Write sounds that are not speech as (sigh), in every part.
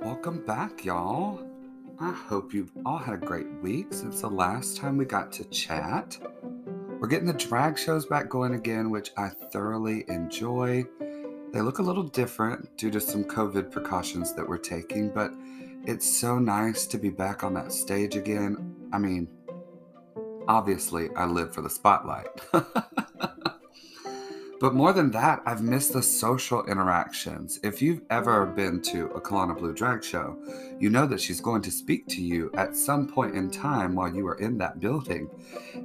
Welcome back, y'all. I hope you've all had a great week since the last time we got to chat. We're getting the drag shows back going again, which I thoroughly enjoy. They look a little different due to some COVID precautions that we're taking, but it's so nice to be back on that stage again. I mean, obviously, I live for the spotlight. (laughs) But more than that, I've missed the social interactions. If you've ever been to a Kalana Blue drag show, you know that she's going to speak to you at some point in time while you are in that building.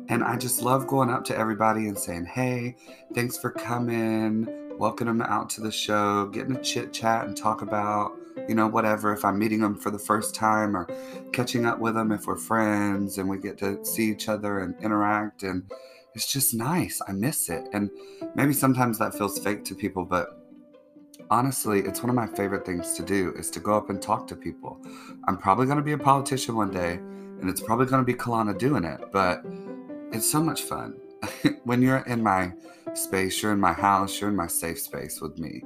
And I just love going up to everybody and saying, hey, thanks for coming, welcome them out to the show, getting a chit chat and talk about, you know, whatever. If I'm meeting them for the first time or catching up with them if we're friends and we get to see each other and interact and it's just nice. I miss it. And maybe sometimes that feels fake to people, but honestly, it's one of my favorite things to do is to go up and talk to people. I'm probably going to be a politician one day, and it's probably going to be Kalana doing it, but it's so much fun. (laughs) when you're in my space, you're in my house, you're in my safe space with me,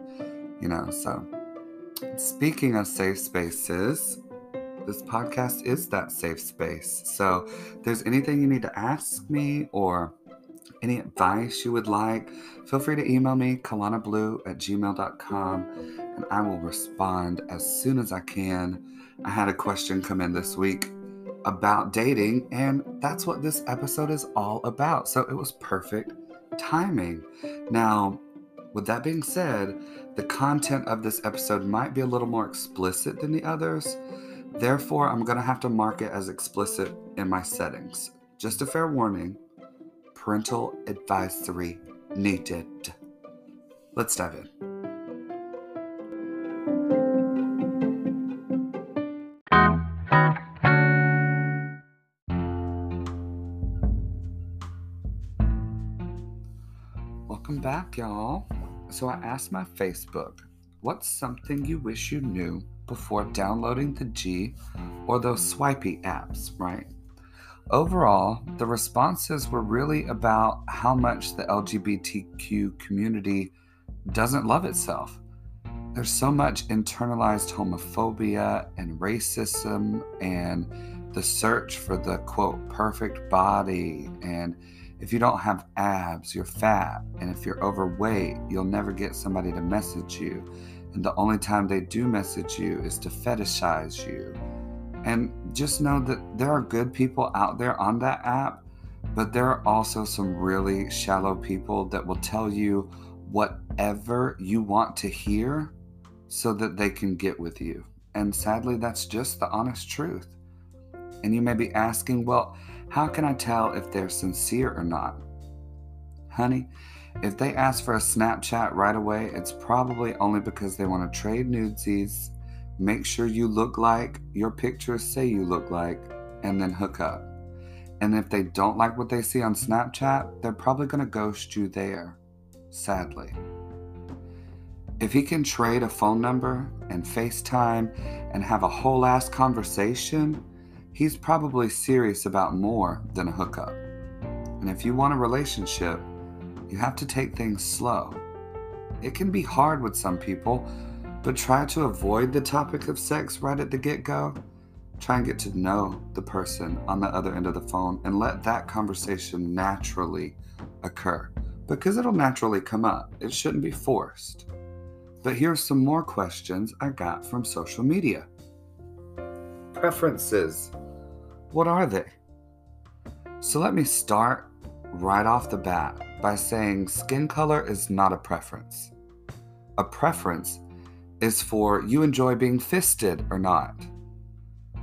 you know. So, speaking of safe spaces, this podcast is that safe space. So, if there's anything you need to ask me or any advice you would like, feel free to email me, kalanablue at gmail.com, and I will respond as soon as I can. I had a question come in this week about dating, and that's what this episode is all about. So it was perfect timing. Now, with that being said, the content of this episode might be a little more explicit than the others. Therefore, I'm going to have to mark it as explicit in my settings. Just a fair warning parental advisory needed. Let's dive in. Welcome back, y'all. So, I asked my Facebook, what's something you wish you knew before downloading the G or those swipey apps, right? Overall, the responses were really about how much the LGBTQ community doesn't love itself. There's so much internalized homophobia and racism and the search for the quote perfect body. And if you don't have abs, you're fat. And if you're overweight, you'll never get somebody to message you. And the only time they do message you is to fetishize you and just know that there are good people out there on that app, but there are also some really shallow people that will tell you whatever you want to hear so that they can get with you. And sadly, that's just the honest truth. And you may be asking, well, how can I tell if they're sincere or not? Honey, if they ask for a Snapchat right away, it's probably only because they want to trade nudesies Make sure you look like your pictures say you look like, and then hook up. And if they don't like what they see on Snapchat, they're probably going to ghost you there, sadly. If he can trade a phone number and FaceTime and have a whole ass conversation, he's probably serious about more than a hookup. And if you want a relationship, you have to take things slow. It can be hard with some people but try to avoid the topic of sex right at the get go. Try and get to know the person on the other end of the phone and let that conversation naturally occur because it'll naturally come up. It shouldn't be forced. But here's some more questions I got from social media. Preferences. What are they? So let me start right off the bat by saying skin color is not a preference. A preference is for you enjoy being fisted or not.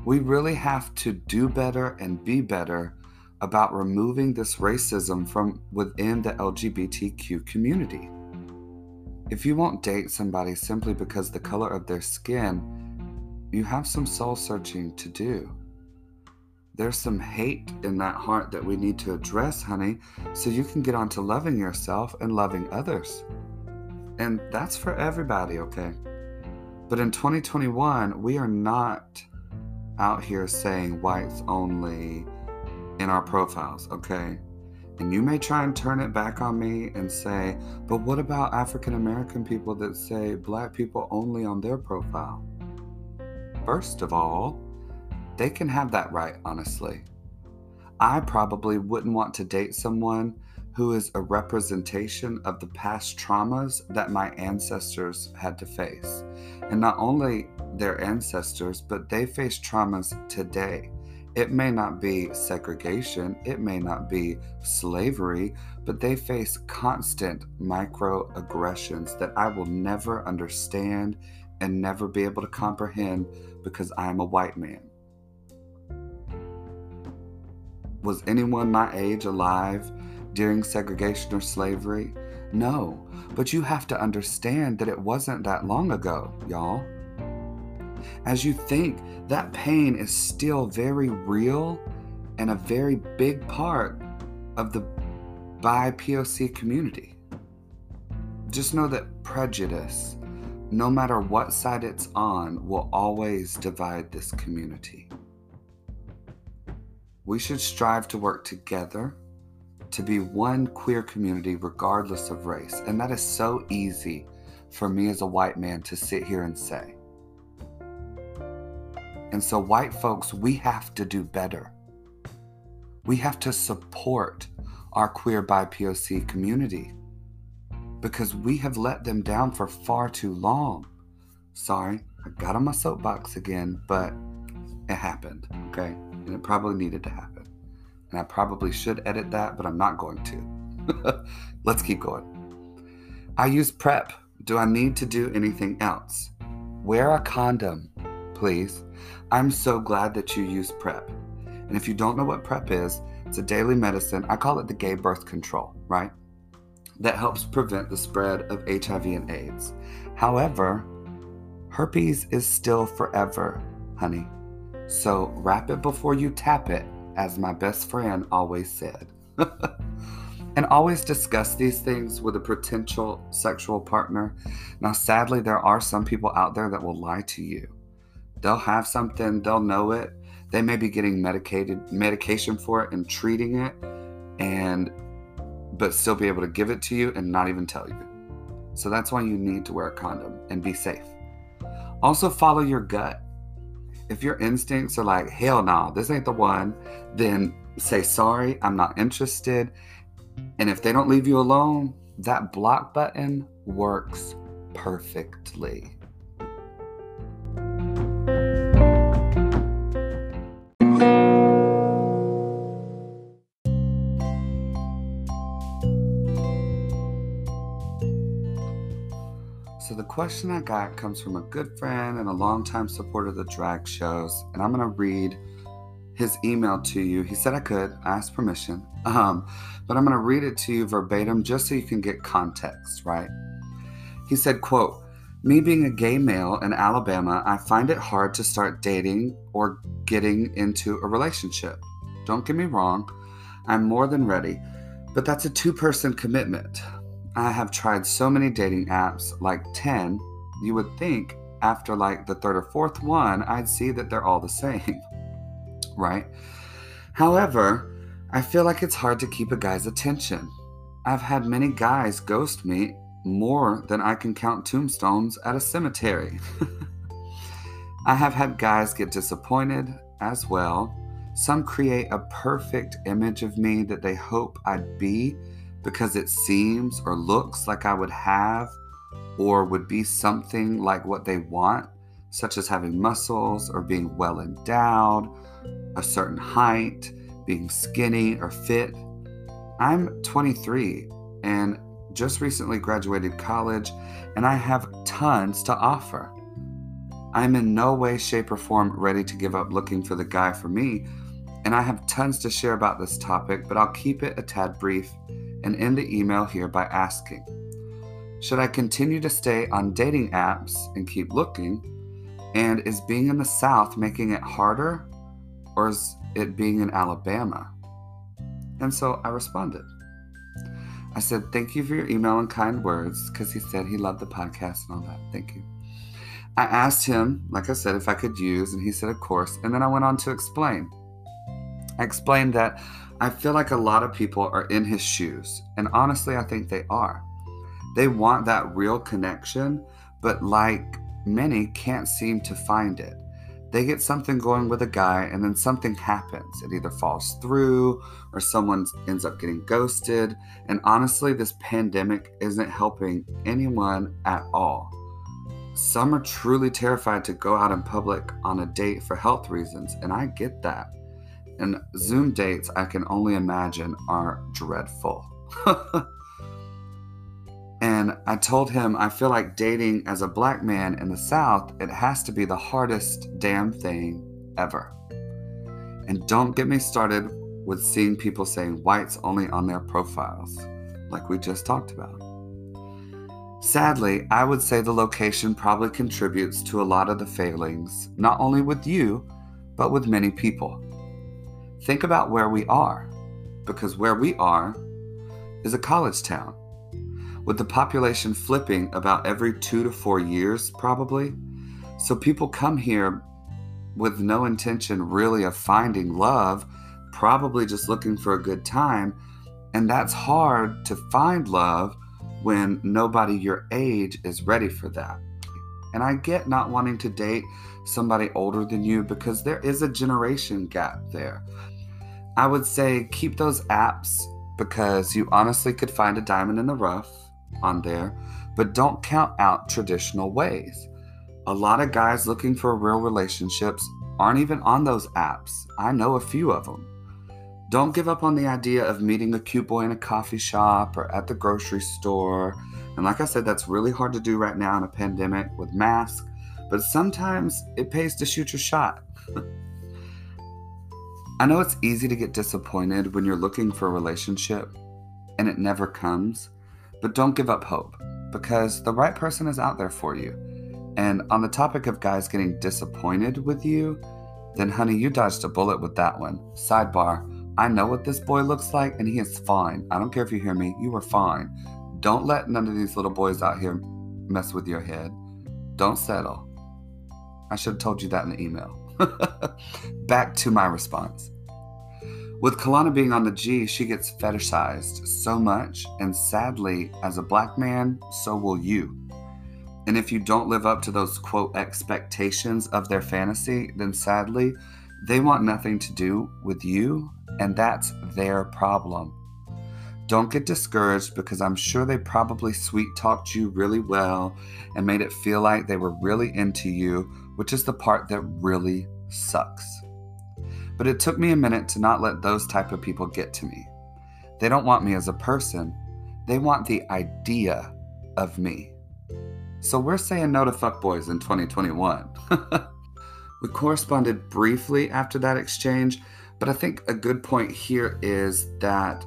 We really have to do better and be better about removing this racism from within the LGBTQ community. If you won't date somebody simply because the color of their skin, you have some soul searching to do. There's some hate in that heart that we need to address, honey, so you can get on to loving yourself and loving others. And that's for everybody, okay? But in 2021, we are not out here saying whites only in our profiles, okay? And you may try and turn it back on me and say, but what about African American people that say black people only on their profile? First of all, they can have that right, honestly. I probably wouldn't want to date someone who is a representation of the past traumas that my ancestors had to face. And not only their ancestors, but they face traumas today. It may not be segregation, it may not be slavery, but they face constant microaggressions that I will never understand and never be able to comprehend because I am a white man. Was anyone my age alive during segregation or slavery? No, but you have to understand that it wasn't that long ago, y'all. As you think, that pain is still very real and a very big part of the BIPOC community. Just know that prejudice, no matter what side it's on, will always divide this community. We should strive to work together to be one queer community regardless of race. And that is so easy for me as a white man to sit here and say. And so, white folks, we have to do better. We have to support our queer BIPOC community because we have let them down for far too long. Sorry, I got on my soapbox again, but it happened, okay? And it probably needed to happen. And I probably should edit that, but I'm not going to. (laughs) Let's keep going. I use PrEP. Do I need to do anything else? Wear a condom, please. I'm so glad that you use PrEP. And if you don't know what PrEP is, it's a daily medicine. I call it the gay birth control, right? That helps prevent the spread of HIV and AIDS. However, herpes is still forever, honey. So wrap it before you tap it, as my best friend always said. (laughs) and always discuss these things with a potential sexual partner. Now, sadly, there are some people out there that will lie to you. They'll have something, they'll know it. They may be getting medicated medication for it and treating it and but still be able to give it to you and not even tell you. So that's why you need to wear a condom and be safe. Also follow your gut. If your instincts are like, hell no, nah, this ain't the one, then say sorry, I'm not interested. And if they don't leave you alone, that block button works perfectly. So, the question I got comes from a good friend and a longtime supporter of the drag shows, and I'm going to read his email to you. He said I could, I asked permission, (laughs) um, but I'm going to read it to you verbatim just so you can get context, right? He said, quote, me being a gay male in Alabama, I find it hard to start dating or getting into a relationship. Don't get me wrong, I'm more than ready, but that's a two person commitment. I have tried so many dating apps, like 10. You would think after like the third or fourth one, I'd see that they're all the same, (laughs) right? However, I feel like it's hard to keep a guy's attention. I've had many guys ghost me more than I can count tombstones at a cemetery. (laughs) I have had guys get disappointed as well. Some create a perfect image of me that they hope I'd be because it seems or looks like I would have or would be something like what they want, such as having muscles or being well endowed, a certain height, being skinny or fit. I'm 23 and just recently graduated college, and I have tons to offer. I'm in no way, shape, or form ready to give up looking for the guy for me, and I have tons to share about this topic, but I'll keep it a tad brief and end the email here by asking Should I continue to stay on dating apps and keep looking? And is being in the South making it harder? Or is it being in Alabama? And so I responded. I said, Thank you for your email and kind words, because he said he loved the podcast and all that. Thank you. I asked him, like I said, if I could use, and he said, Of course. And then I went on to explain. I explained that I feel like a lot of people are in his shoes, and honestly, I think they are. They want that real connection, but like many, can't seem to find it. They get something going with a guy, and then something happens. It either falls through or someone ends up getting ghosted. And honestly, this pandemic isn't helping anyone at all. Some are truly terrified to go out in public on a date for health reasons, and I get that. And Zoom dates, I can only imagine, are dreadful. (laughs) and I told him I feel like dating as a black man in the South, it has to be the hardest damn thing ever. And don't get me started with seeing people saying whites only on their profiles, like we just talked about. Sadly, I would say the location probably contributes to a lot of the failings, not only with you, but with many people. Think about where we are, because where we are is a college town, with the population flipping about every two to four years, probably. So people come here with no intention really of finding love, probably just looking for a good time. And that's hard to find love when nobody your age is ready for that. And I get not wanting to date somebody older than you because there is a generation gap there. I would say keep those apps because you honestly could find a diamond in the rough on there, but don't count out traditional ways. A lot of guys looking for real relationships aren't even on those apps. I know a few of them. Don't give up on the idea of meeting a cute boy in a coffee shop or at the grocery store. And like I said, that's really hard to do right now in a pandemic with masks, but sometimes it pays to shoot your shot. (laughs) I know it's easy to get disappointed when you're looking for a relationship and it never comes, but don't give up hope because the right person is out there for you. And on the topic of guys getting disappointed with you, then honey, you dodged a bullet with that one. Sidebar I know what this boy looks like, and he is fine. I don't care if you hear me, you are fine. Don't let none of these little boys out here mess with your head. Don't settle. I should have told you that in the email. (laughs) Back to my response. With Kalana being on the G, she gets fetishized so much, and sadly, as a black man, so will you. And if you don't live up to those quote expectations of their fantasy, then sadly, they want nothing to do with you, and that's their problem. Don't get discouraged because I'm sure they probably sweet talked you really well and made it feel like they were really into you, which is the part that really sucks. But it took me a minute to not let those type of people get to me. They don't want me as a person, they want the idea of me. So we're saying no to fuckboys in 2021. (laughs) We corresponded briefly after that exchange, but I think a good point here is that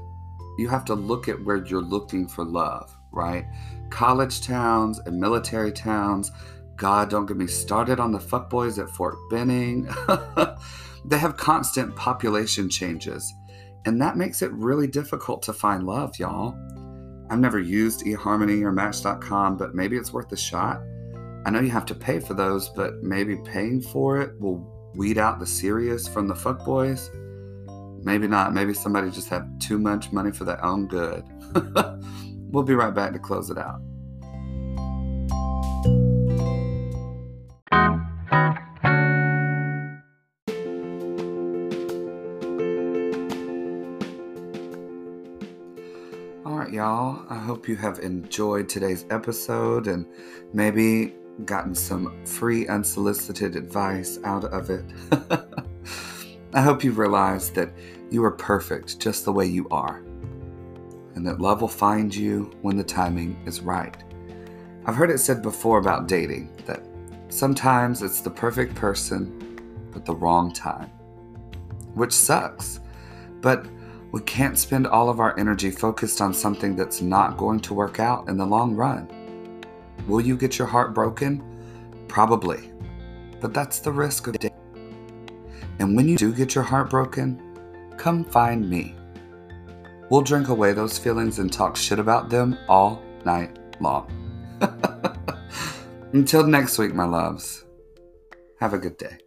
you have to look at where you're looking for love, right? College towns and military towns. God, don't get me started on the fuckboys at Fort Benning. (laughs) they have constant population changes, and that makes it really difficult to find love, y'all. I've never used eHarmony or Match.com, but maybe it's worth a shot. I know you have to pay for those, but maybe paying for it will weed out the serious from the fuckboys. Maybe not. Maybe somebody just had too much money for their own good. (laughs) we'll be right back to close it out. Hope you have enjoyed today's episode and maybe gotten some free unsolicited advice out of it. (laughs) I hope you realize that you are perfect just the way you are, and that love will find you when the timing is right. I've heard it said before about dating that sometimes it's the perfect person, but the wrong time, which sucks. But we can't spend all of our energy focused on something that's not going to work out in the long run. Will you get your heart broken? Probably. But that's the risk of dating. And when you do get your heart broken, come find me. We'll drink away those feelings and talk shit about them all night long. (laughs) Until next week, my loves, have a good day.